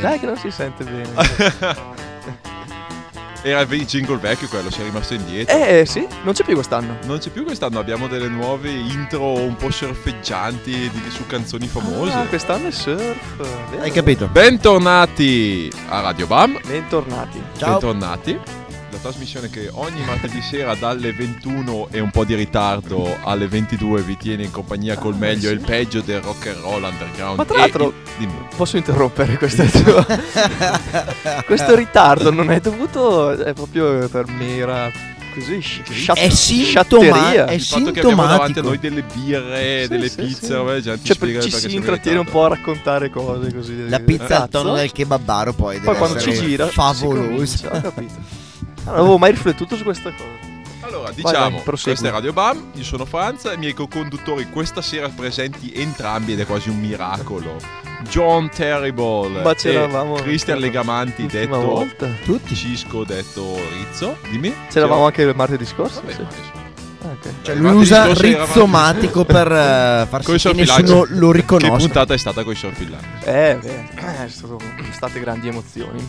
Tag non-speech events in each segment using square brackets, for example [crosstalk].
Dai che non si sente bene. [laughs] Era il jingle vecchio quello, si è rimasto indietro. eh sì, non c'è più quest'anno. Non c'è più quest'anno, abbiamo delle nuove intro un po' surfeggianti di- su canzoni famose. Ah, quest'anno è surf. vero. Hai capito? Bentornati a Radio Bam. Bentornati. Ciao. Bentornati. La trasmissione che ogni martedì sera dalle 21 e un po' di ritardo alle 22 vi tiene in compagnia col meglio e il peggio del rock and roll underground. Ma tra e l'altro- dimmi. Posso interrompere questo tuo? [laughs] questo ritardo non è dovuto, è proprio per mera così sci- sciat- È sintoma- è Il fatto che abbiamo davanti a noi delle birre, Sì, delle sì, pizze, sì. vabbè, Cioè, ci si intrattiene un po' a raccontare cose così. La pizza al tono del kebabaro poi Poi deve quando ci gira favoloso. ho capito. [laughs] Non avevo mai riflettuto su questa cosa. Allora, Vai, diciamo, vai, prosegui. questa è Radio Bam, io sono Franza, i miei co-conduttori questa sera presenti entrambi ed è quasi un miracolo. John Terrible Ma e c'eravamo Christian Legamanti detto volta. Tutti. Cisco detto Rizzo, dimmi. C'eravamo anche il martedì scorso. Vabbè, sì. Ah, ok. Cioè lui usa rizzomatico per eh, far sì che nessuno lo Che riconosca. puntata è stata con i surfilanti? Eh, beh, [clears throat] stato- state grandi emozioni.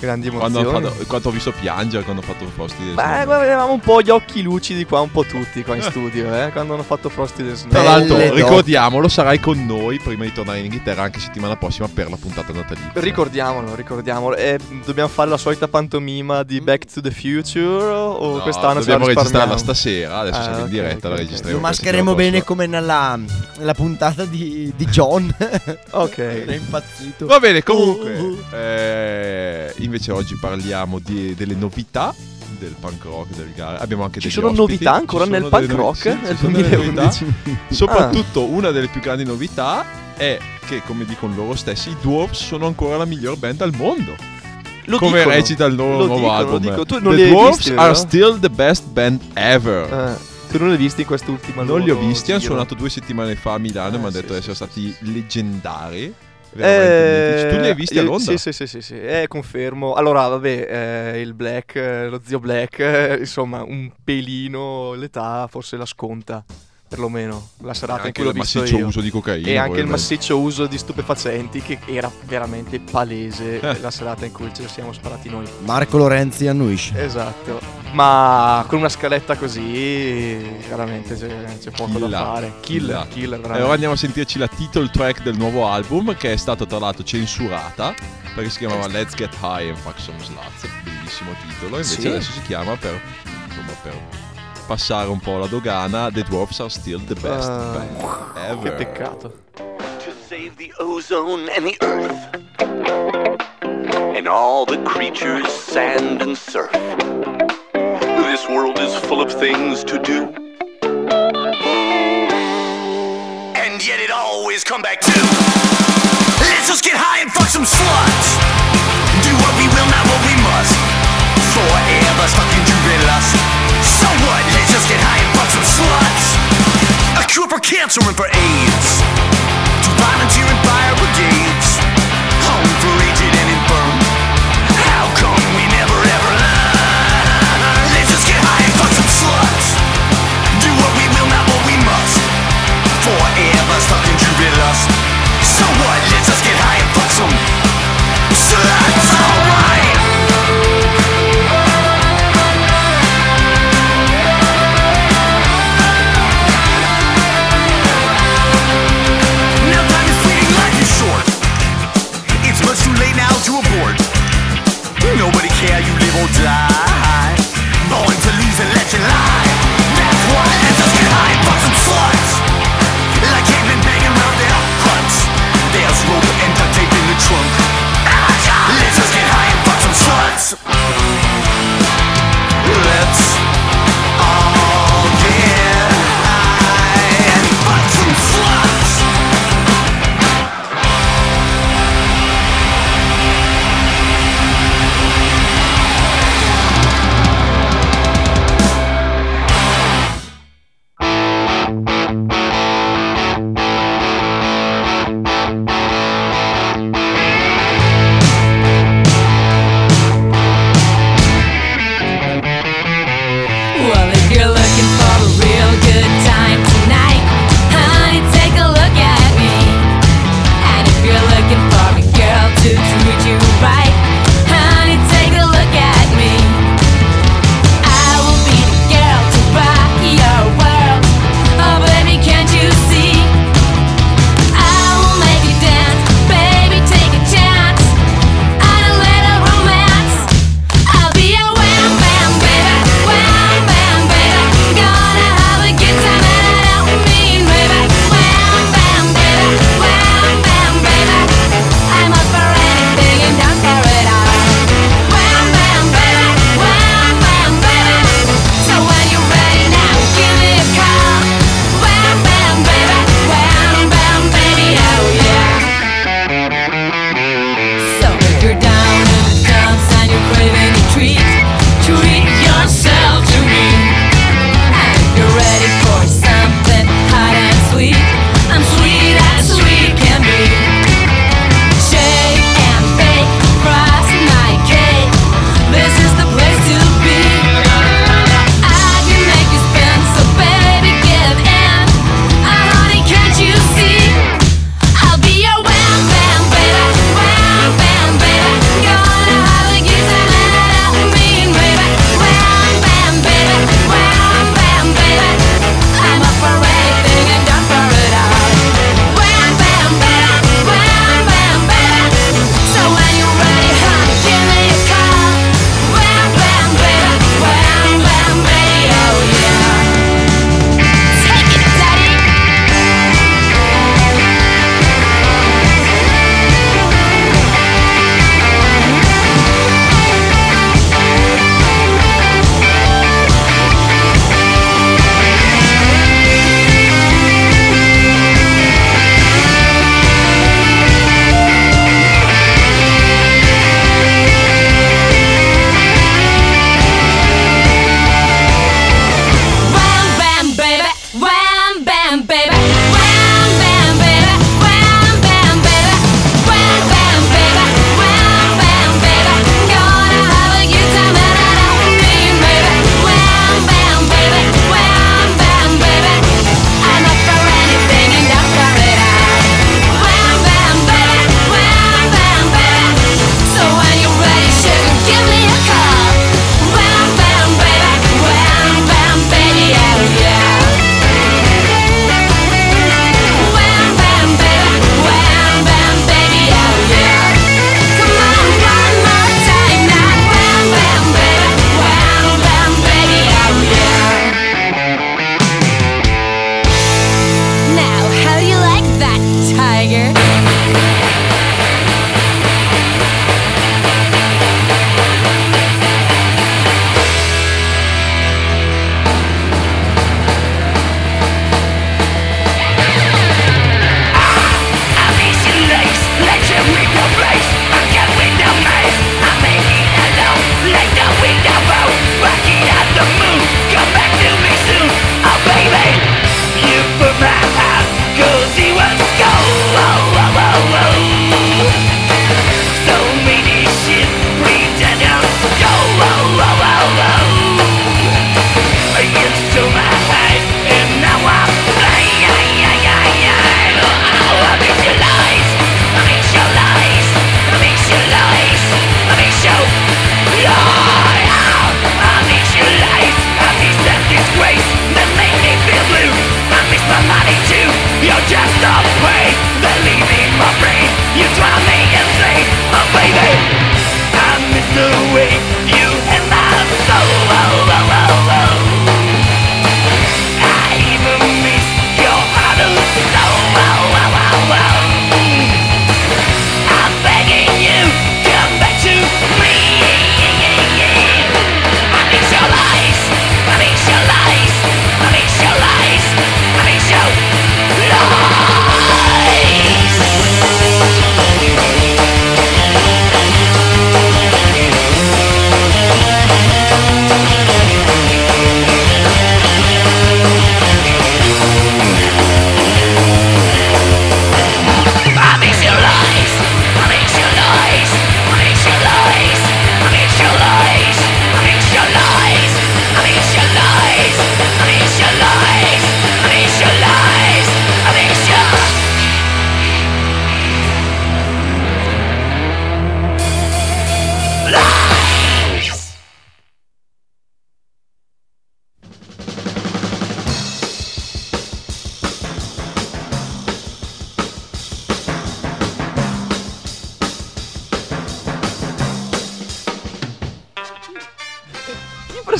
Grandi Quando, emozioni. ho fatto- quando ho visto piangere quando ho fatto Frosty del Beh, Snowman. guarda, avevamo un po' gli occhi lucidi qua, un po' tutti qua in studio, eh, quando hanno fatto Frosty the Snow. Tra l'altro, Belle ricordiamolo, sarai con noi prima di tornare in Inghilterra anche settimana prossima per la puntata natalizia. Ricordiamolo, ricordiamolo. Eh, dobbiamo fare la solita pantomima di Back to the Future o No, quest'anno ce la dobbiamo registrarla stasera, adesso Ah, siamo in ok, diretta, ok, la ok. registriamo. Lo mascheremo bene come nella, nella puntata di, di John. [laughs] Ok. Era impazzito. Va bene, comunque, Uh, uh. eh, invece oggi parliamo di- delle novità del punk rock del gara. Abbiamo anche Ci sono ospiti. novità ancora nel punk rock sì, nel ci sono delle novità. 2011? [laughs] Soprattutto una delle più grandi novità è che, come dicono loro stessi, i Dwarfs sono ancora la miglior band al mondo. Lo come dicono. recita il loro Lo nuovo dicono, album. lo dicono. Tu non The li Dwarfs visti, are vero? still the best band ever. Eh, tu non li hai visti in quest'ultima Non li ho visti, hanno suonato due settimane fa a Milano e Eh, mi hanno sì, detto di sì, essere sì, stati leggendari. Eh. Tu li hai visti a Londra? Sì, sì, sì, sì, sì. Eh, confermo. Allora, vabbè, eh, il Black, eh, lo zio Black, eh, insomma, un pelino l'età forse la sconta, perlomeno, la serata in cui l'ho il visto massiccio io. uso di cocaina. E anche il massiccio uso di stupefacenti che era veramente palese Eh. la serata in cui ce la siamo sparati noi. Marco Lorenzi annuisce. Esatto. Ma con una scaletta così veramente c'è, c'è poco da Killer. fare. Killer, Killer. killer, E ora veramente. andiamo a sentirci la title track del nuovo album che è stato tra l'altro censurata perché si chiamava Let's Get High and Fuck Some Sluts, bellissimo titolo, invece Sì. adesso si chiama per, insomma, per passare un po' la dogana The Dwarfs are still the best Ah, band Che ever. peccato. to save the ozone and the earth and all the creatures, sand and surf. This world is full of things to do. And yet it always come back to Let's just get high and fuck some sluts. Do what we will, not what we must. Forever stuck in jury lust. So what? Cure for cancer and for AIDS. To volunteer in fire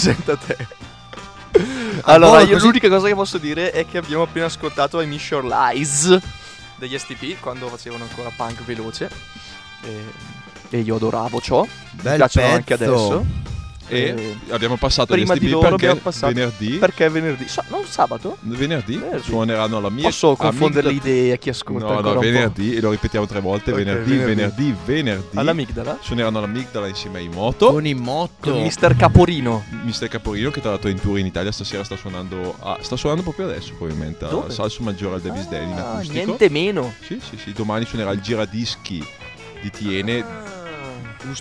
presenta te? [laughs] Allora, volo io così- l'unica cosa che posso dire è che abbiamo appena ascoltato I Miss Your Lies degli STP quando facevano ancora punk veloce. E, e io adoravo ciò. Mi Bel piacciono anche pezzo. adesso. E abbiamo passato prima gli di STP loro perché passato venerdì, Perché venerdì? Sa- non sabato? venerdì Venerdì. suoneranno alla mia Posso confondere le idee a chi ascolta No, no, venerdì e lo ripetiamo tre volte, Ok, venerdì, venerdì. venerdì, venerdì. All'amigdala? Suoneranno all'amigdala insieme ai Moto. Con i motto. Con Mister Caporino. Mister Caporino che tra l'altro è in tour in Italia stasera sta suonando a- sta suonando proprio adesso probabilmente Dove? al Salso Maggiore al Davis Day in Ah, acustico niente meno. sì sì sì domani suonerà il giradischi di Tiene Ah.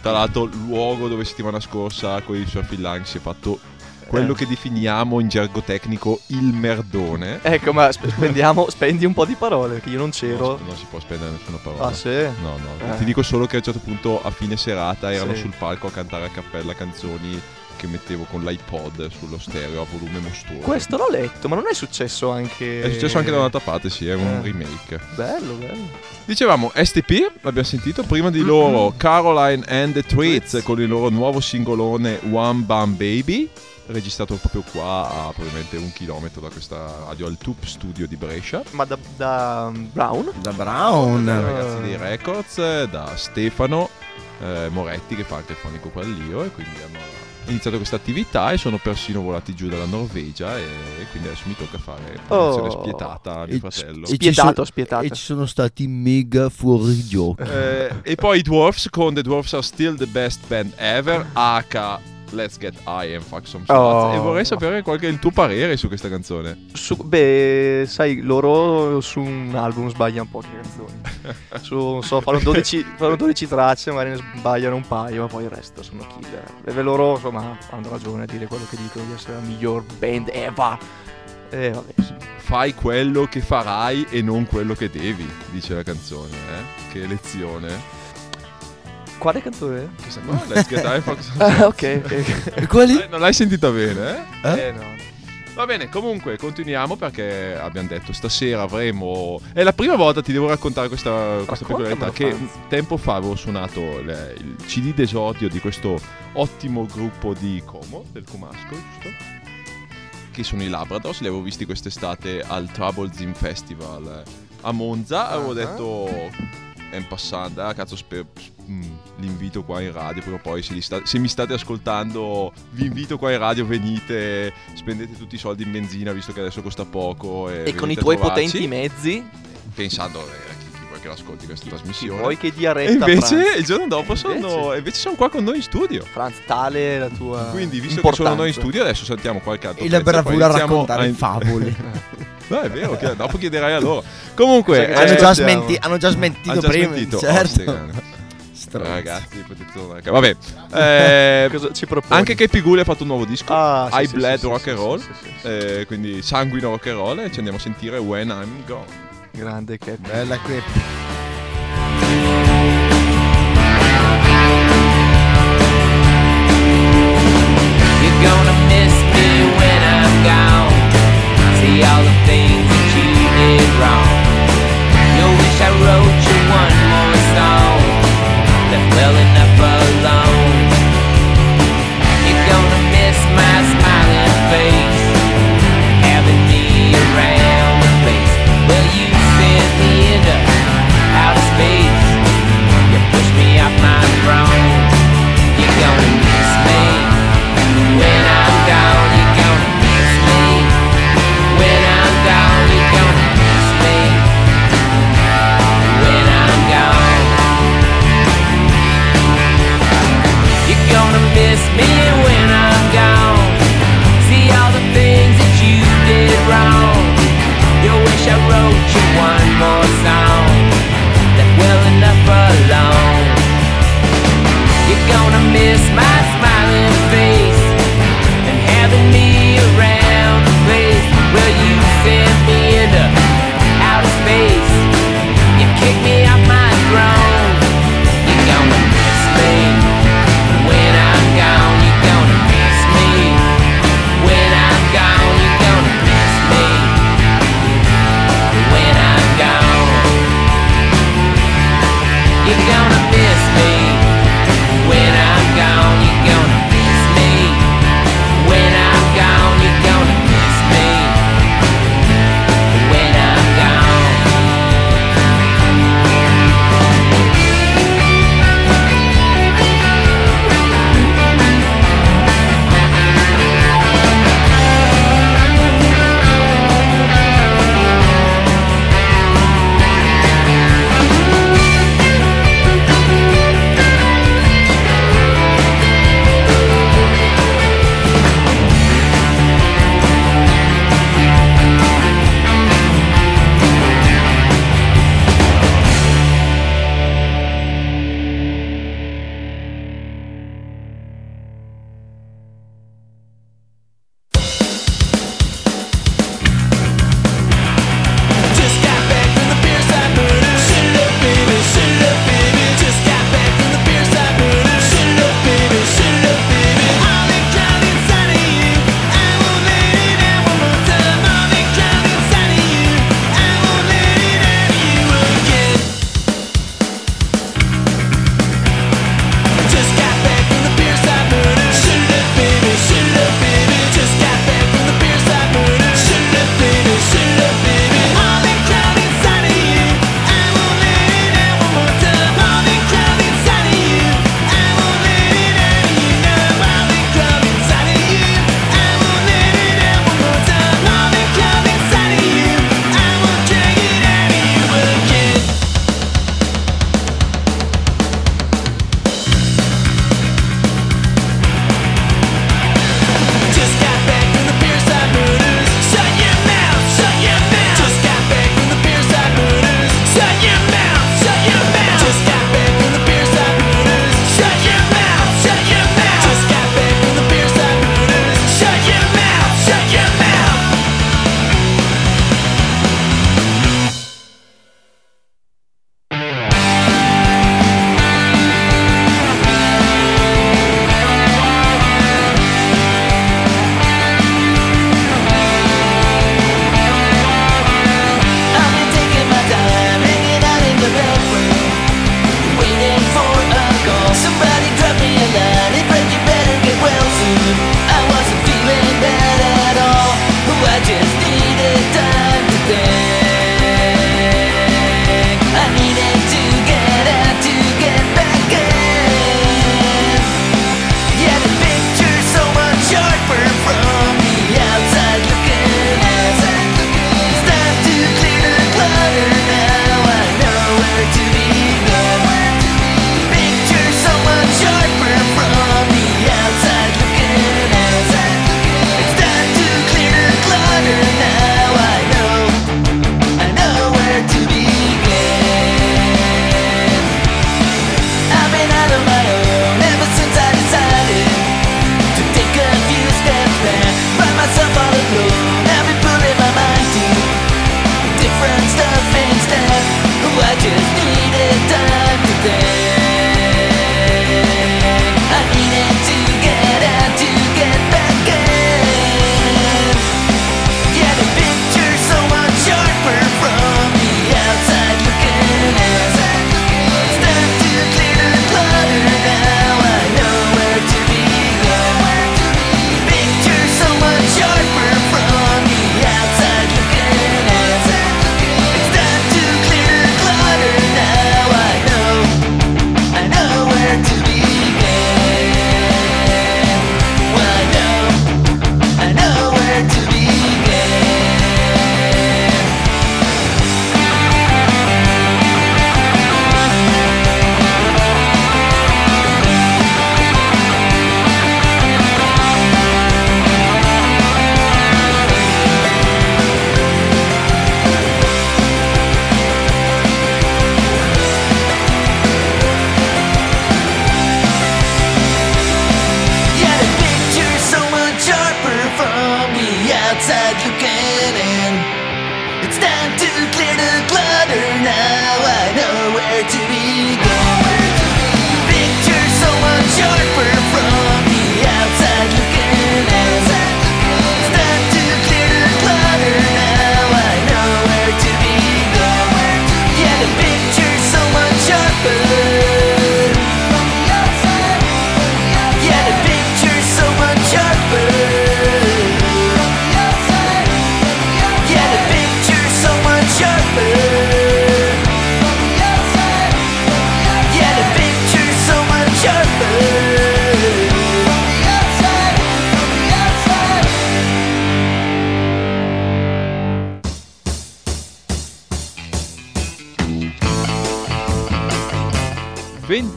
L'altro luogo dove settimana scorsa con i suoi fillang si è fatto quello Eh. che definiamo in gergo tecnico il merdone Ecco, ma sp- spendiamo, spendi un po' di parole, che io non c'ero. si- non si può spendere nessuna parola Ah, sì? No, no, Eh. ti dico solo che a un certo punto a fine serata erano Sì. sul palco a cantare a cappella canzoni che mettevo con l'iPod sullo stereo a volume mostruoso. Questo l'ho letto, ma non è successo anche. È successo anche da un'altra parte, sì, è un Eh. remake. Bello, bello. Dicevamo STP, l'abbiamo sentito, prima di loro Caroline and the Tweets con il loro nuovo singolone One Bum Baby, registrato proprio qua a probabilmente un chilometro da questa radio al Tube Studio di Brescia. Ma da, da Brown? Da Brown. ragazzi dei Records, da Stefano eh, Moretti che fa anche il fonico qua all'Io e quindi hanno iniziato questa attività e sono persino volati giù dalla Norvegia e, e quindi adesso mi tocca fare promozione Oh. spietata a mio E- fratello. e ci Spietato, sono- spietato. E ci sono stati mega fuori gioco. Eh, e poi i Dwarfs con The Dwarfs Are Still the Best Band Ever, H Let's Get High and Fuck Some Sluts. Oh. E vorrei sapere qualche il tuo parere su questa canzone. Su- beh, sai, loro su un album sbagliano poche canzoni. [laughs] su, non so, fanno 12, fanno 12 tracce, magari ne sbagliano un paio, ma poi il resto sono killer. E loro, insomma, hanno ragione a dire quello che dicono di essere la miglior band ever. E vabbè, sì. Fai quello che farai e non quello che devi, dice la canzone. Eh? Che lezione. Quale canzone? Questa qua, Let's Get High Some [laughs] Ah, ok. ok. E quelli? Eh, Non l'hai sentita bene, eh? Eh, no. Va bene, comunque continuiamo perché abbiamo detto stasera avremo... È la prima volta ti devo raccontare questa, questa peculiarità che Franz. tempo fa avevo suonato le- il CD d'esordio di questo ottimo gruppo di Como, del Comasco, giusto? Che sono i Labradors, li avevo visti quest'estate al Trouble Zim Festival a Monza, avevo Ah. detto... È in passante, ah cazzo, spe- mm, li invito qua in radio. Prima o poi, se, sta- se mi state ascoltando, vi invito qua in radio. Venite, spendete tutti i soldi in benzina, visto che adesso costa poco. E, E con i a tuoi trovarci, potenti mezzi, Pensando, eh, chi, chi vuoi che l'ascolti questa chi trasmissione. vuoi che dia e retta invece Franz? il giorno dopo sono, Invece? invece sono qua con noi in studio. Franz, tale è la tua Quindi, visto che sono noi in importanza. studio, adesso sentiamo qualche altro E la bravura a raccontare in- favole. [laughs] No, è vero, che dopo chiederai a loro. Comunque, eh, hanno, già smenti- hanno già smentito hanno già prima. smentito. Oh, Certo. sti cani. Stronzi. Ragazzi, potete tornare. Vabbè, eh, [laughs] Cosa ci proponi? anche Katie Gulli ha fatto un nuovo disco. Ah, sì, I sì, Bled sì, Rock sì, and Roll. sì, sì, sì. eh, quindi sanguino rock and roll e ci andiamo a sentire When I'm Gone. Grande che Bella qui. You're gonna miss me when I'm gone. See all the things that you did wrong. You'll wish I wrote you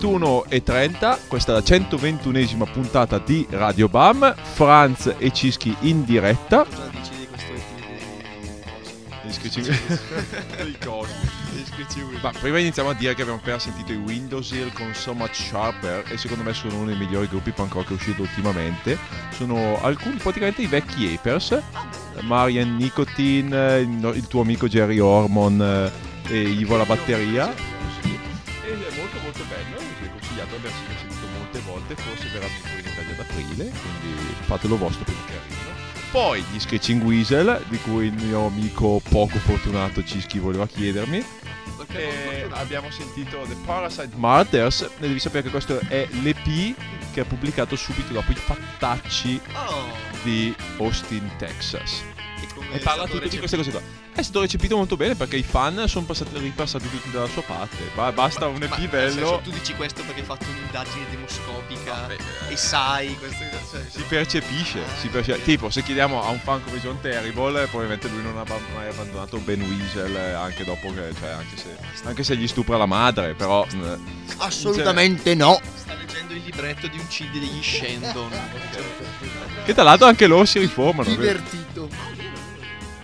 21.30, questa è la 121esima puntata di Radio Bam, Franz e Cischi in diretta. Cosa dici di questo Gli scritch- i cosi. Ma prima iniziamo a dire che abbiamo appena sentito i Windows Hill con So Much Sharper e secondo me sono uno dei migliori gruppi punk rock uscito ultimamente. Sono alcuni praticamente i vecchi Apers, Marian Nicotine, il tuo amico Jerry Hormon eh, e Ivo la batteria. Aprile, quindi fatelo vostro perché arrivano. Poi gli Screeching Weasel, di cui il mio amico poco fortunato Cischi voleva chiedermi. E abbiamo sentito The Parasite Martyrs. E devi sapere che questo è l'EP che ha pubblicato subito dopo i fattacci Oh, di Austin, Texas. E parla stato tutto di recepito? queste cose qua. È stato recepito molto bene perché i fan sono passati, ripassati tutti dalla sua parte. Ba- basta un EP bello. senso, tu dici questo perché hai fatto un'indagine demoscopica Vabbè, eh. e sai queste cose. Si percepisce, si percepisce. Tipo, se chiediamo a un fan come John Terrible, probabilmente lui non ha mai abbandonato Ben Weasel, eh, anche dopo che, cioè, anche se, anche se gli stupra la madre, però. eh, Assolutamente no. Sta leggendo il libretto di un CD degli Shandon. Che tra l'altro anche loro si riformano. vero?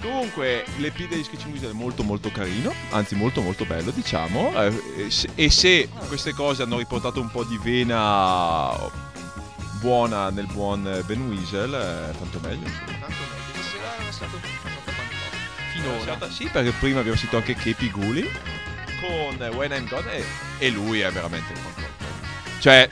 Comunque, l'EP degli Sketching Weasel è molto molto carino, anzi molto molto bello, diciamo. eh, e, se, queste cose hanno riportato un po' di vena buona nel buon eh, Ben Weasel, eh, tanto meglio. Tanto meglio. Stasera è stato abbastanza Finora. Sì, perché prima abbiamo sentito anche Kepi Guli con eh, When I'm Gone e, e lui è veramente rock. Cioè,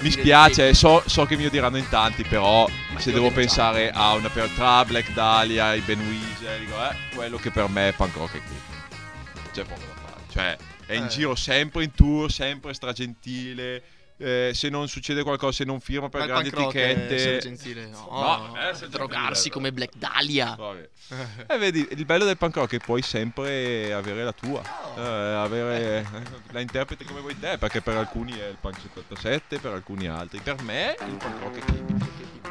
mi spiace, so, so che mi odieranno in tanti, però Ma se devo pensare a una per tra Black Dahlia e Ben Weasel, dico, eh, quello che per me è punk rock è Kepi. C'è poco da fare. Cioè, è in Eh. giro sempre in tour, sempre stragentile. Eh, se non succede qualcosa, se non firma per Ma grandi essere etichette, gentile. No, No, eh, essere drogarsi come Black Dahlia. [laughs] E vedi, il bello del punk rock è che puoi sempre avere la tua, Oh. Eh, avere, [laughs] la interpreti come vuoi te, perché per alcuni è il punk 77, per alcuni altri. Per me il punk rock è Kepi.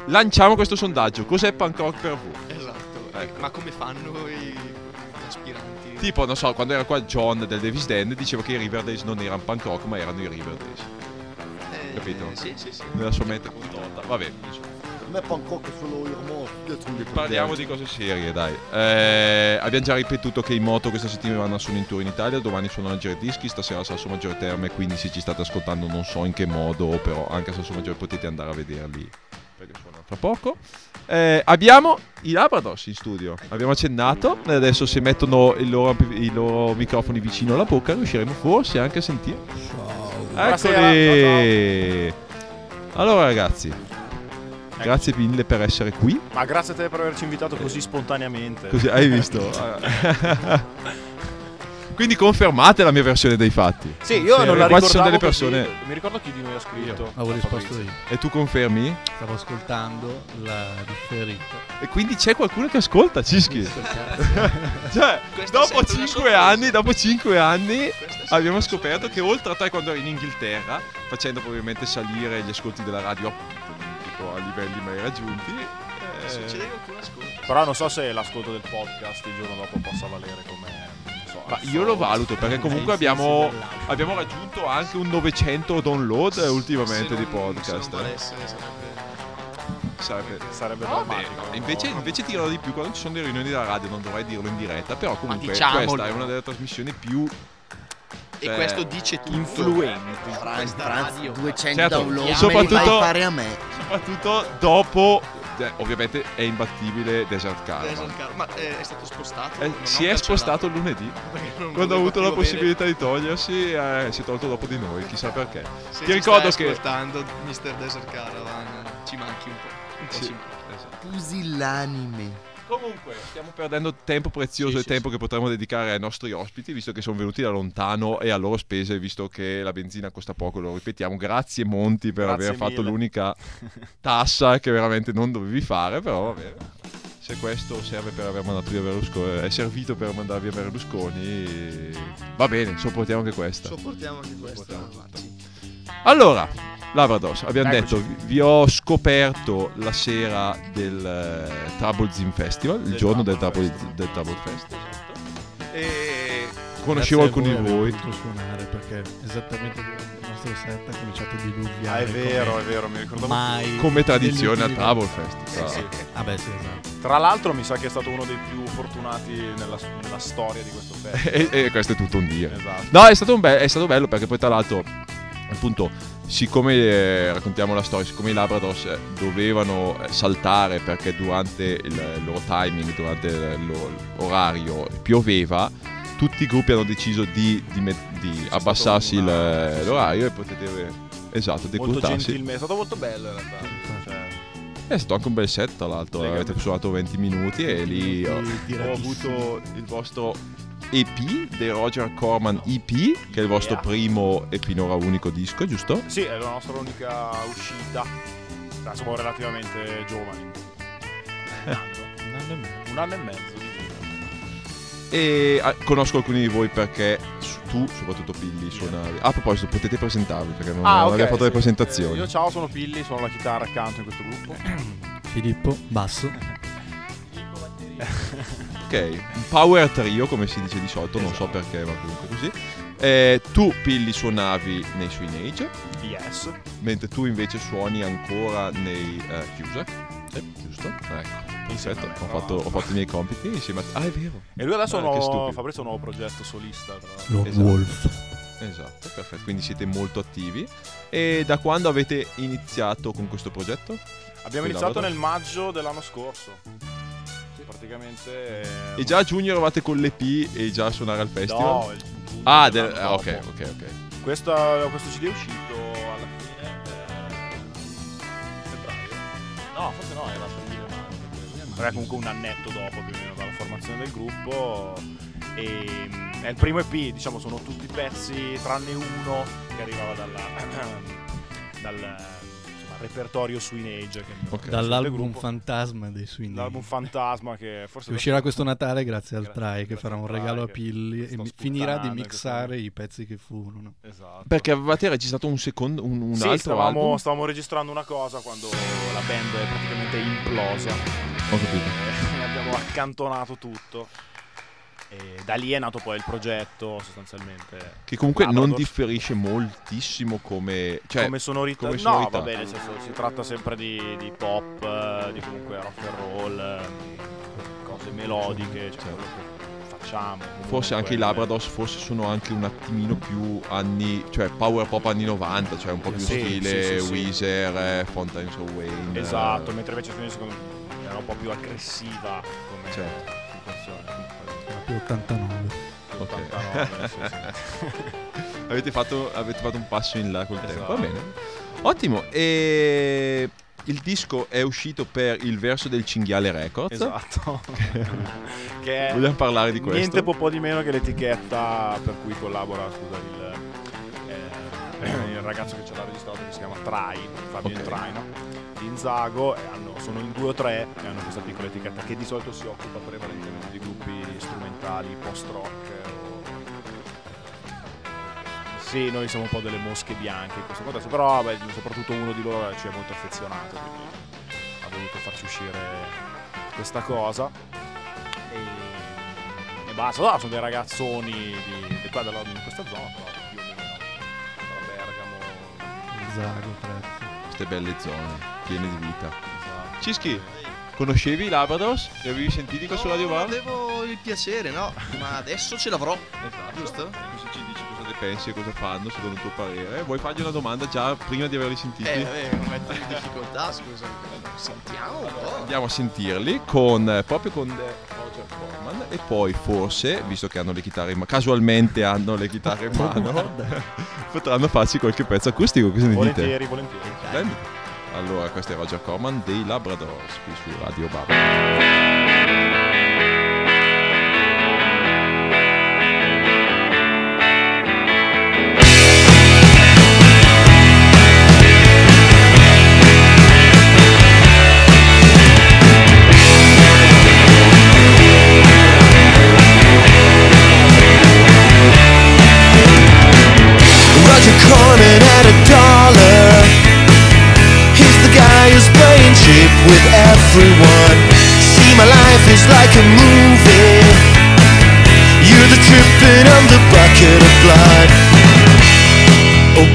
Lanciamo questo sondaggio, cos'è punk rock per voi? Esatto. Ecco. Ma come fanno i aspiranti? Tipo, non so, quando era qua John del Davis Den diceva che i Riverdales non erano punk rock ma erano i Riverdales, Eh, capito? Sì, sì, sì. nella sua mente contorta. Vabbè, insomma. È solo il morto. Parliamo di cose serie, dai. Eh, abbiamo già ripetuto che i moto questa settimana sono in tour in Italia, domani sono a Giredischi, stasera a Salso Maggiore Terme, quindi se ci state ascoltando non so in che modo, però anche a Salso Maggiore potete andare a vederli perché suonano fra poco. Eh, abbiamo i Labradors in studio, abbiamo accennato, e adesso se mettono il loro, i loro microfoni vicino alla bocca riusciremo forse anche a sentire. Eccoli! Allora ragazzi, grazie mille per essere qui. Ma grazie a te per averci invitato così spontaneamente. Così, hai visto? [laughs] [laughs] Quindi confermate la mia versione dei fatti. Sì, io Sì, non la qua ricordavo ci sono delle così. persone- Mi ricordo chi di noi ha scritto. Avevo risposto io. E tu confermi? Stavo ascoltando la differita. E quindi c'è qualcuno che ascolta, Cischi. [laughs] cioè, dopo è sempre una 5 sorpresa. anni, dopo 5 anni abbiamo scoperto che oltre a te quando eri in Inghilterra, facendo probabilmente salire gli ascolti della radio tipo, a livelli mai raggiunti, eh, Succede che qualcuno ascolta. Però non so se l'ascolto del podcast il giorno dopo possa valere come. Ma io lo valuto perché comunque Ai sensi abbiamo, abbiamo raggiunto anche un 900 download eh, ultimamente di podcast. Se non eh. sarebbe... Sarebbe, Vabbè, drammatico. no, invece, invece tirano di più quando ci sono le riunioni della radio, non dovrei dirlo in diretta, però comunque questa è una delle trasmissioni più E Cioè, questo dice tutto. influenti. Franz, Franz, radio. 200 Certo, download soprattutto- fare a me. soprattutto dopo eh, ovviamente è imbattibile Desert Caravan. Desert Car- Ma eh, è stato spostato? Eh, si è spostato lunedì [laughs] quando ha avuto la possibilità di togliersi eh, si è tolto dopo di noi chissà perché [laughs] Se ti ci ricordo stai che ascoltando Mr. Desert Caravan ci manchi un po'. Un po' Sì, ci manchi. esatto. Pusillanime. Comunque, stiamo perdendo tempo prezioso Sì, e sì, tempo che potremmo dedicare ai nostri ospiti, visto che sono venuti da lontano e a loro spese, visto che la benzina costa poco, lo ripetiamo. Grazie Monti per Grazie aver fatto mille. l'unica [laughs] tassa che veramente non dovevi fare, però va bene. Se questo serve per aver mandato via Berlusconi, è servito per mandare via Berlusconi, va bene, sopportiamo anche questa. Sopportiamo anche. Sopportiamo Allora, Labradors, abbiamo Eccoci. detto, vi- vi ho scoperto la sera del eh, Trouble Zin Festival, il Del giorno del Trouble del Trouble Fest. esatto. E conoscevo alcuni di voi. voluto suonare perché esattamente il nostro set ha cominciato a diluviare. Ah, è vero, come è vero, mi ricordavo Mai Come tradizione al Trouble Fest. tra Sì. Ah beh sì, esatto. Tra l'altro mi sa che è stato uno dei più fortunati nella, nella storia di questo festival. [laughs] e, e questo è tutto un dia. Esatto. No, è stato, un be- è stato bello perché poi tra l'altro, appunto, siccome eh, raccontiamo la storia, siccome i Labradors eh, dovevano eh, saltare perché durante il, il loro timing, durante il loro orario pioveva, tutti i gruppi hanno deciso di, di me- di abbassarsi il- una- l'orario e potete esatto, decurtarsi. è stato molto bello in realtà. Cioè, È stato anche un bel set, tra l'altro. Avete suonato 20 minuti e lì ho, avuto il vostro EP dei Roger Corman EP, che è il vostro primo e finora unico disco, giusto? sì, è la nostra unica uscita. Siamo relativamente giovani. Un anno, Un anno e mezzo. un anno e. E ah, conosco alcuni di voi perché tu, soprattutto Pilli, suonavi. Ah, a proposito, potete presentarvi perché non, non ok, abbiamo fatto le sì. presentazioni. Eh, Io ciao, sono Pilli, suono la chitarra accanto in questo gruppo. Filippo, basso. [laughs] Ok, un power trio come si dice di solito, non so Esatto. perché, ma comunque così. Eh, tu, Pilli, suonavi nei Swing Age. Yes. Mentre tu invece suoni ancora nei uh, Cusack. Giusto? Ecco. Perfetto. Ho fatto, ho fatto i miei compiti insieme a te. Ah, è vero. E lui adesso Ah, ha nuovo, un nuovo progetto solista. Tra l'altro. Lone Esatto. Wolf. Esatto, perfetto. Quindi siete molto attivi. E da quando avete iniziato con questo progetto? Abbiamo iniziato nel maggio dell'anno scorso. Praticamente. E già a giugno eravate con l'EP e già a suonare al festival? No, il- Ah, del- ah, ok, ok, ok. Questo, questo CD è uscito alla fine eh, febbraio. No, forse no, era aprile, ma era comunque un annetto dopo più o meno dalla formazione del gruppo. E mm, è il primo EP, diciamo, sono tutti pezzi tranne uno che arrivava dalla, [clears throat] dal repertorio Swing Age. Che Ok. che Dall'album fantasma dei Swing. L'album Fantasma che forse Che uscirà questo Natale grazie al Grazie- Try che farà un al regalo a Pilli e finirà di mixare i pezzi che furono. Esatto. Perché avevate registrato un secondo, un, un sì, altro stavamo, album? stavamo registrando una cosa quando la band è praticamente implosa. Ho capito. E [laughs] abbiamo accantonato tutto. E da lì è nato poi il progetto sostanzialmente. Che comunque non Labrador. differisce moltissimo come... Cioè, come sonorità. come No, sonorità. va bene, nel senso, si tratta sempre di, di pop, eh, di comunque rock and roll, eh, cose melodiche, cioè Certo. quello che facciamo. Forse anche i Labrados forse sono anche un attimino più anni, cioè power pop anni 90, cioè un po' più Sì, stile sì, sì. Weezer, eh, Fountains of Wayne. Esatto, mentre invece me era un po' più aggressiva come Certo. Canzone. Era più 89. ok. 89, sì, sì. [laughs] avete, fatto, avete fatto un passo in là col tempo, Esatto. va bene. Ottimo, e il disco è uscito per il verso del Cinghiale Records. Esatto. [laughs] che Vogliamo parlare di questo? niente po' po' di meno che l'etichetta per cui collabora, scusa, il, il ragazzo che ce l'ha registrato che si chiama Trai, Fabio Ok. Traino, di Inzago, hanno- sono in due o tre e hanno questa piccola etichetta che di solito si occupa prevalentemente di gruppi strumentali post-rock. o- Sì, noi siamo un po' delle mosche bianche in questo contesto, però vabbè, soprattutto uno di loro ci è molto affezionato, quindi ha voluto farci uscire questa cosa. E, e basta, no, sono dei ragazzoni di, di qua della, in questa zona, però Zago, Trezzo. Queste belle zone, piene di vita. esatto. Cischi, conoscevi i Labrados? Li avevi sentiti qua su Radio Bar? avevo il piacere, no? Ma adesso ce l'avrò. Esatto. Giusto? Cosa ci dici, cosa ne pensi e cosa fanno secondo il tuo parere? Vuoi fargli una domanda già prima di averli sentiti? Eh, vabbè, mi metto in difficoltà, scusa. Sentiamo un po'. Andiamo a sentirli con, eh, proprio con eh, e poi forse, visto che hanno le chitarre in mano, casualmente hanno le chitarre in [laughs] mano, [laughs] potranno farci qualche pezzo acustico, cosa ne dite? Volentieri, volentieri. Allora, questo è Roger Corman dei Labradors qui su Radio Bar.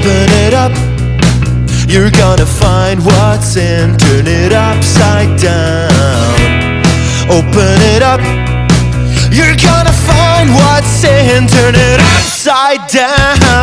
open it up, you're gonna find what's in. Turn it upside down. Open it up, you're gonna find what's in. Turn it upside down.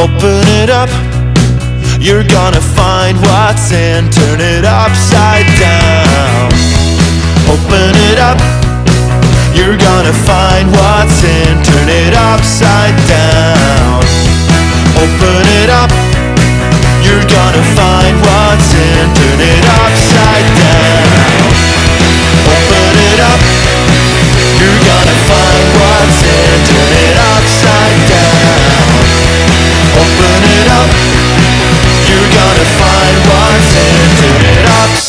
Open it up, you're gonna find what's in. Turn it upside down. Open it up, you're gonna find what's in. Turn it upside down. Open it up, you're gonna find what's in. Turn it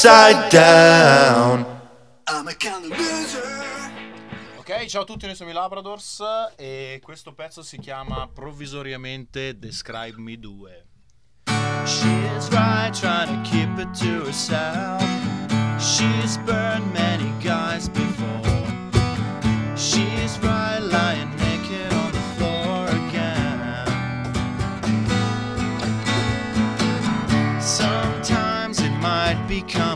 upside down. I'm a kind of loser. Ok, ciao a tutti, noi siamo i Labradors e questo pezzo si chiama provvisoriamente Describe Me 2. She's right trying to keep it to herself. She's burned many guys before. She's right lying naked on the floor again. Sometimes it might become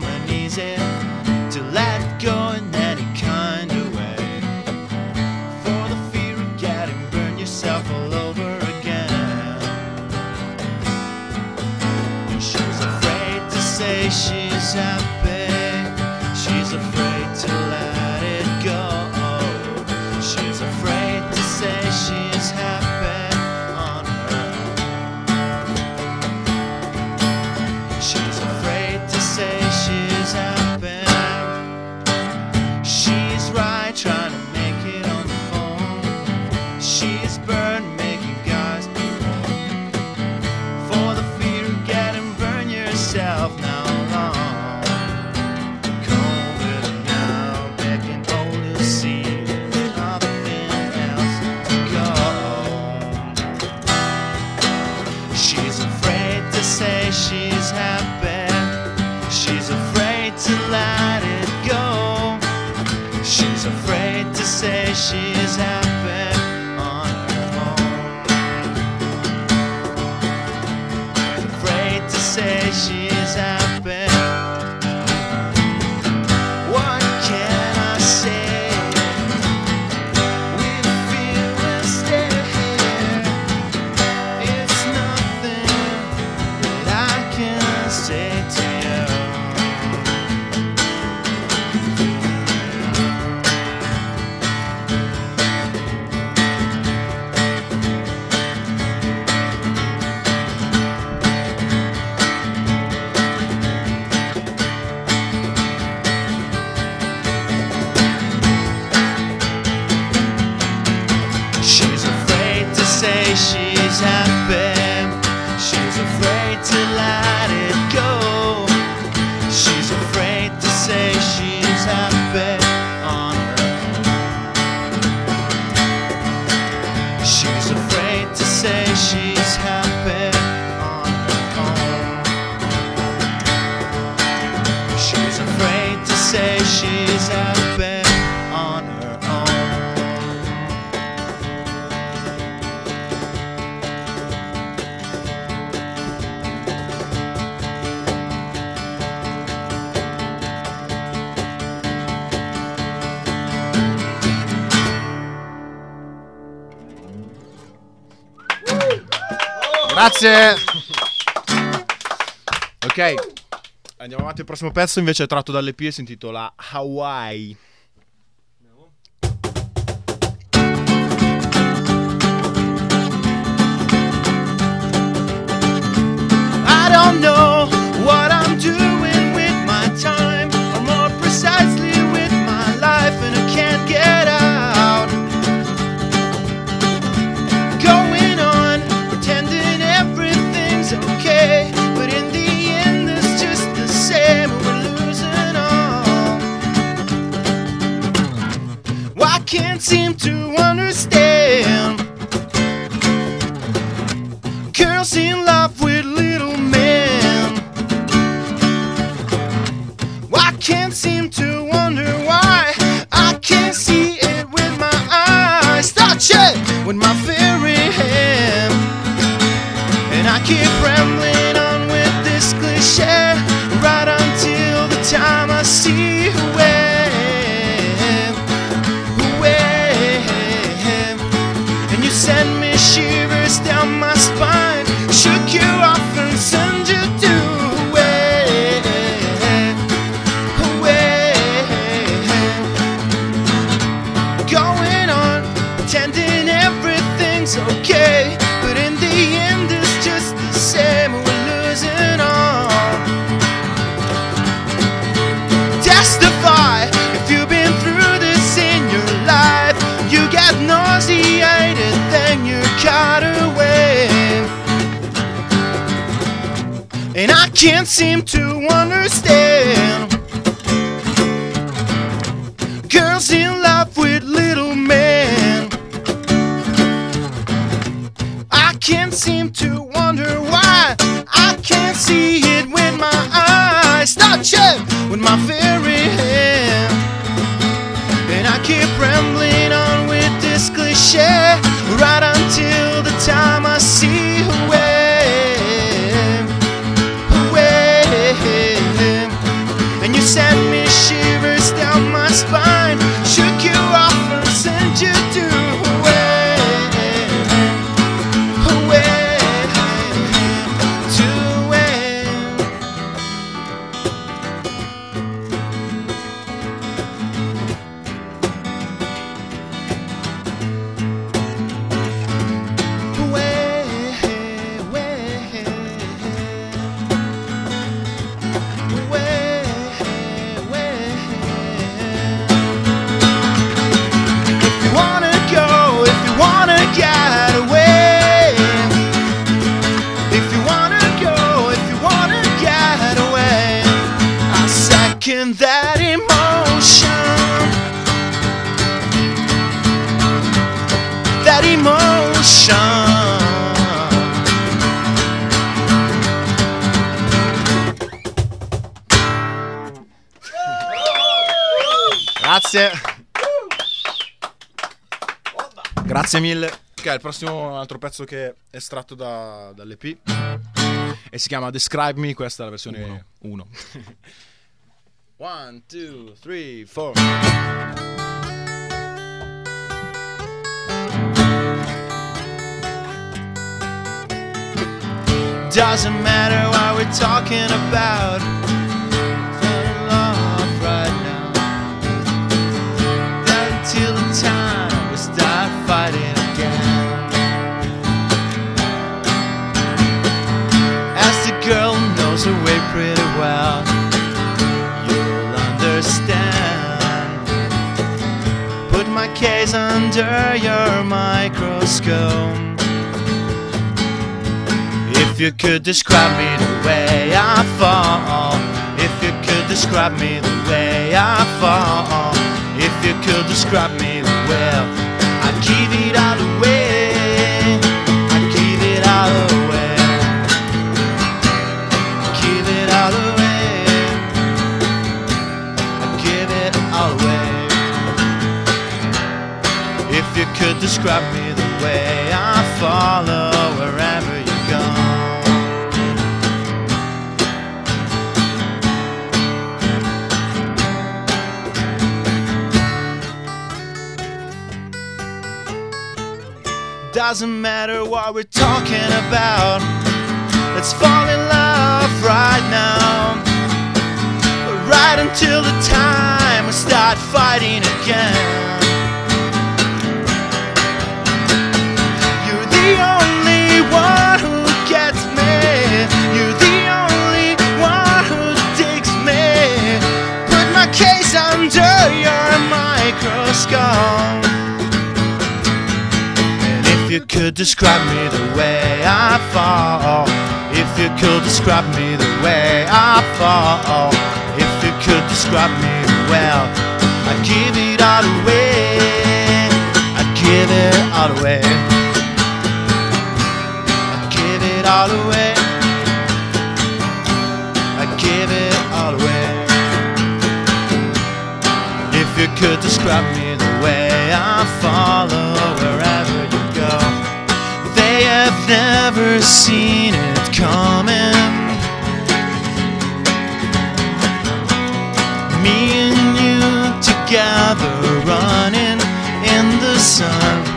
she il prossimo pezzo invece è tratto dall'EP e si intitola Hawaii. And I can't seem to understand. Girls in love with little men. I can't seem to wonder why I can't see it with my eyes. Touch it with my very hand. And I keep rambling on with this cliche right until Grazie mille. È il prossimo altro pezzo che è estratto da, dall'EP. E si chiama Describe Me, questa è la versione 1. 1, 2, 3, 4. Doesn't matter what we're talking about. Case under your microscope. If you could describe me the way I fall, if you could describe me the way I fall, if you could describe me the well, I'd give it all away. I'd give it all away. Could describe me the way I follow wherever you go. Doesn't matter what we're talking about. Let's fall in love right now. Right until the time we start fighting again. You could describe me the way I fall, if you could describe me the way I fall, if you could describe me well, I'd give it all away. I'd give it all away. I give it all away. I give it all away. If you could describe me the way I follow never seen it coming. Me and you together running in the sun.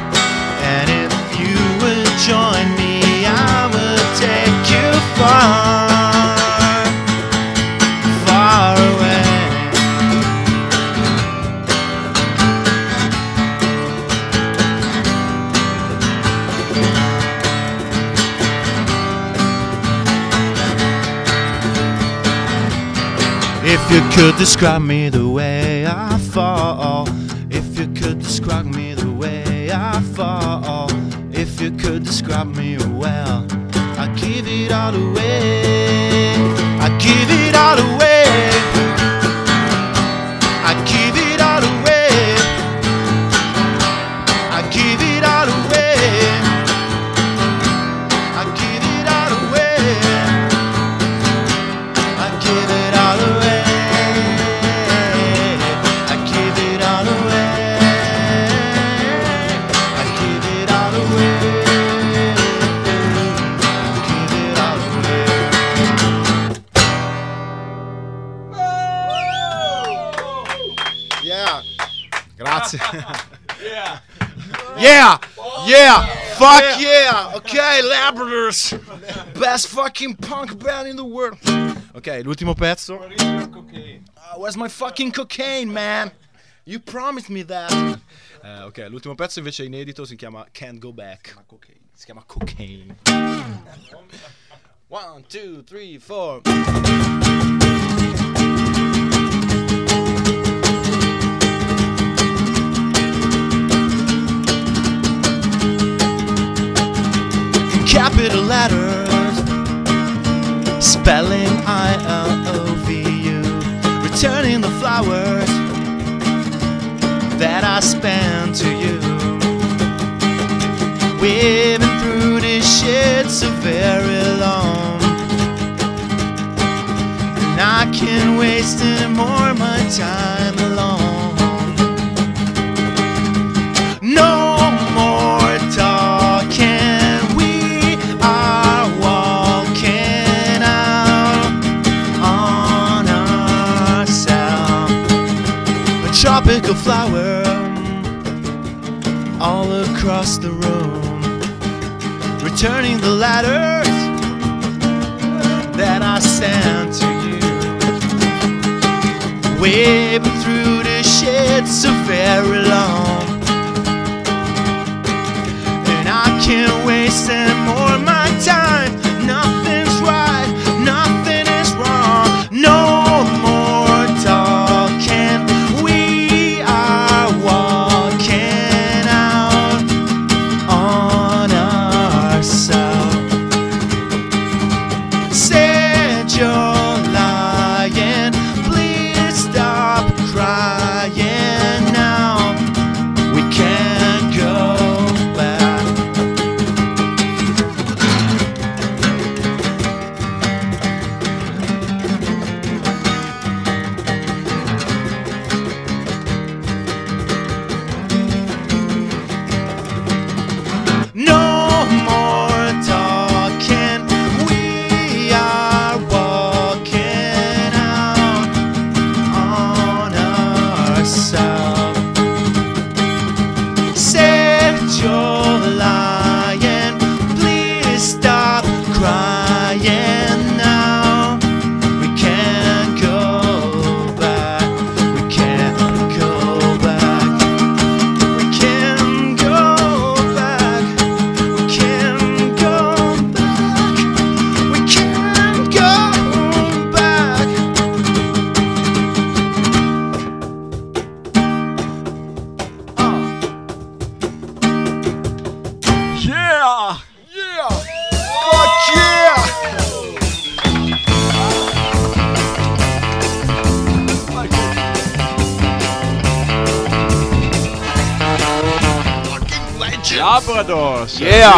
If you could describe me the way I fall, if you could describe me the way I fall, if you could describe me well, I'd give it all away. Yeah. Fuck yeah. Ok, Labradors. Best fucking punk band in the world. Ok, l'ultimo pezzo. Uh, where's my fucking cocaine, man? You promised me that. Eh, ok, l'ultimo pezzo invece è inedito, si chiama Can't Go Back. Si chiama Cocaine. One, two, three, four. Capital letters, spelling I L O V U, returning the flowers that I spent to you. We've been through this shit so very long, and I can't waste any more of my time turning the ladders that I sent to you. Waving through the shades so very long.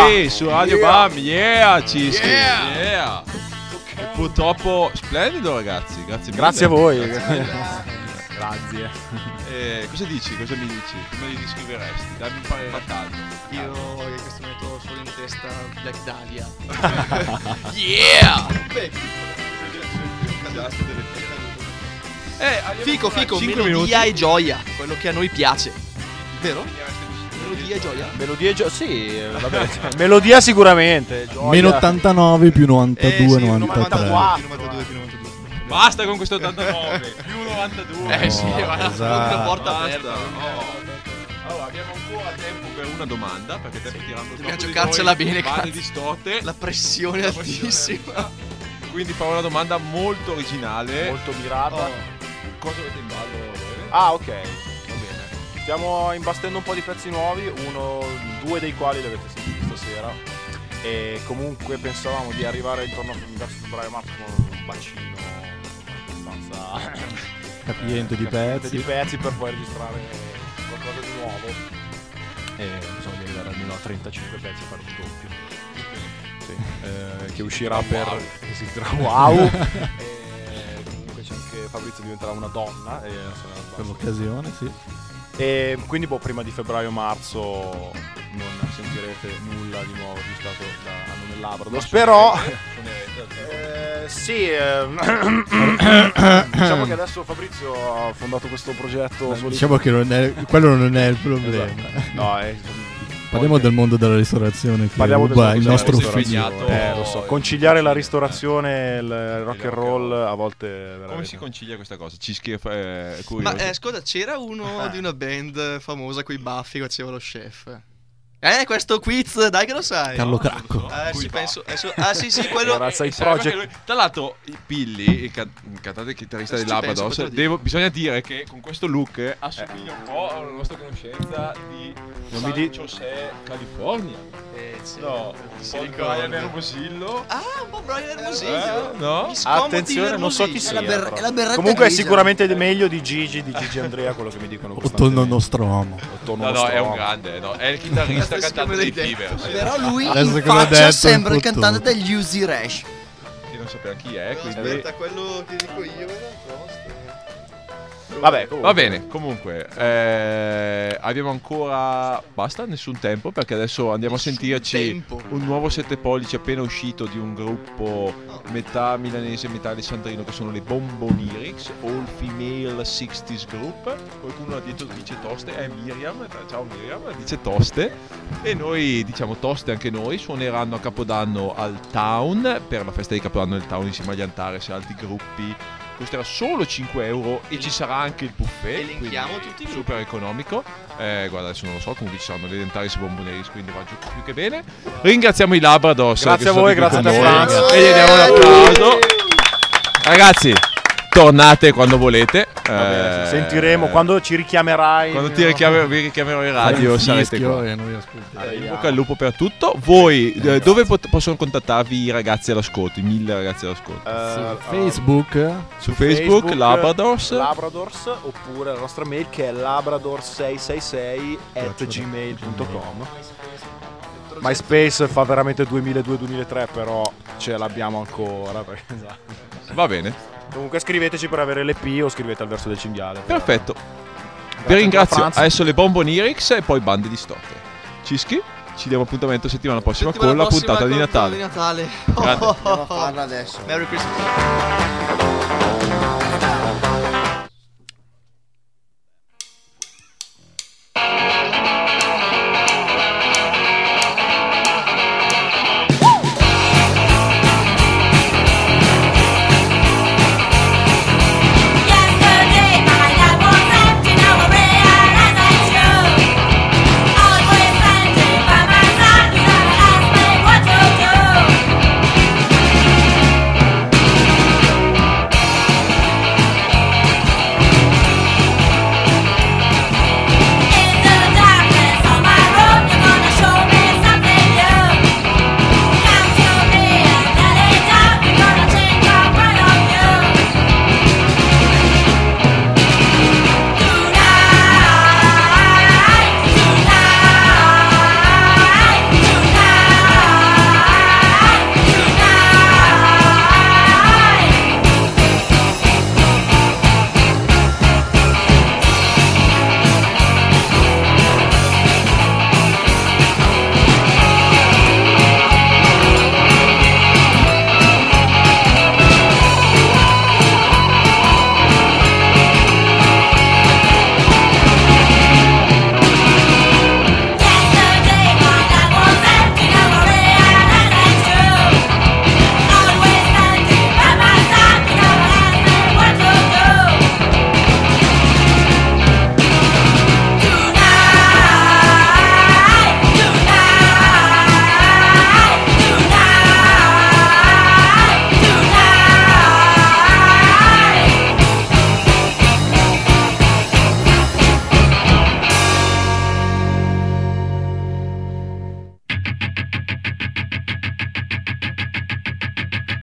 Sì, su Radio Yeah. Bam. Yeah, Cischi. Yeah. Yeah. E purtroppo splendido ragazzi, grazie mille. Grazie a voi. [laughs] Grazie. Eh, cosa dici? Cosa mi dici? Come li descriveresti? Dammi un parere da caldo. Io in questo momento ho solo in testa Black Dahlia. [laughs] Yeah! Eh, Fico, fico, Cinque melodia minuti. e gioia, quello che a noi piace. Vero? Melodia e gioia. Melodia e gio- sì, vabbè. [laughs] Melodia sicuramente. gioia. Meno 89 più 92, Eh, sì, 93. 92, 92, più 92. Basta con questo 89. più 92. Eh sì, Oh, ma esatto. una porta aperta. Oh. Allora, abbiamo ancora tempo per una domanda, perché tempo tirando Dobbiamo di giocarcela noi, bene, cazzo. distorte. La pressione è La pressione altissima. Quindi farò una domanda molto originale. Molto mirata. Oh. Cosa avete in ballo? Ah, ok. Stiamo imbastendo un po' di pezzi nuovi, uno, due dei quali li avete sentiti stasera. E comunque pensavamo di arrivare intorno a verso febbraio marzo con un bacino abbastanza [coughs] Capiente di capiente di pezzi. pezzi per poi registrare qualcosa di nuovo. E bisogna arrivare almeno a 35 pezzi fare un doppio. Sì, eh, che uscirà per che si wow. [laughs] [laughs] e comunque c'è anche Fabrizio diventerà una donna. E. Per l'occasione, sì. E quindi boh, prima di febbraio-marzo non sentirete nulla di nuovo registrato da Anno nel Labrador. Però eh, sì, eh, [coughs] diciamo che adesso Fabrizio ha fondato questo progetto. Diciamo che non è, quello non è il problema. Esatto. No, è Parliamo del mondo della ristorazione che Parliamo del mondo il nostro ufficio. Eh, lo so. Conciliare la ristorazione e il rock and roll a volte è Come veramente- si concilia questa cosa? Ci schifa eh. Ma eh, scusa, c'era uno [laughs] di una band famosa con i baffi che faceva lo chef. Eh, questo quiz, dai che lo sai. Carlo Cracco. Eh, sì, penso. adesso- ah, sì, sì, quello. Era il project. lui. Tra l'altro, i Pilli, il, can- il cantante e chitarrista dire. devo- bisogna dire che con questo look assomiglia un po' alla nostra conoscenza di Non San mi di- José, California. Eh, sì, No, un po'. Brian Hermosillo. Ah, un po' Brian Eh, Hermosillo. no? Mi scomodi Attenzione, non so chi sia. È la è la berretta Comunque è sicuramente meglio di Gigi, di Gigi Andrea, quello che mi dicono Otto costantemente. Nostromo. Ottono No, no, è un grande, no, è il chitarrista Adesso cantante come dei Fever. sì. Però lui Adesso in faccia detto, sembra il cantante degli Uzi Rash. Che non sapeva chi è, quindi... Aspetta, quello che dico io era tosto. Vabbè, comunque. Va bene, comunque, eh, abbiamo ancora. Basta, nessun tempo perché adesso andiamo Nessun a sentirci tempo. un nuovo 7 pollici appena uscito di un gruppo metà milanese, metà alessandrino che sono le Bombonirics, all female 60s group. Qualcuno là dietro dice toste, è Miriam, ciao Miriam, dice toste. E noi diciamo toste anche noi, suoneranno a Capodanno al Town per la festa di Capodanno del Town insieme agli Antares e altri gruppi costerà solo 5 euro e ci sarà anche il buffet. Elenchiamo tutti i gruppi. Super economico. Eh, guarda, adesso non lo so, comunque ci saranno le dentaris bomboneris, quindi va giù più che bene. Ringraziamo i Labradors. Grazie a voi, grazie a te, noi. Franz. E gli diamo un applauso. Ragazzi, tornate quando volete. Va bene, Eh, sentiremo quando ci richiamerai. Quando ti richiamerò, vi richiamerò in radio, sarete fischio qua. e noi ascoltiamo. Eh, in bocca al lupo per tutto. Voi, eh, dove pot- possono contattarvi i ragazzi all'ascolto? I mille ragazzi all'ascolto? Eh, Su Facebook Su Facebook, Labradors. Labradors oppure la nostra mail che è labrador666 at gmail.com MySpace fa veramente 2002-2003 però ce l'abbiamo ancora esatto. Va bene. Comunque scriveteci per avere l'EP o scrivete al verso del cinghiale per- Perfetto. Vi ringrazio. Adesso le Bombonirix e poi bande di stotte. Cischi, ci diamo appuntamento settimana prossima Settimana con la prossima puntata di Natale. di Natale. Grande. [laughs] Andiamo a farla adesso. Merry Christmas.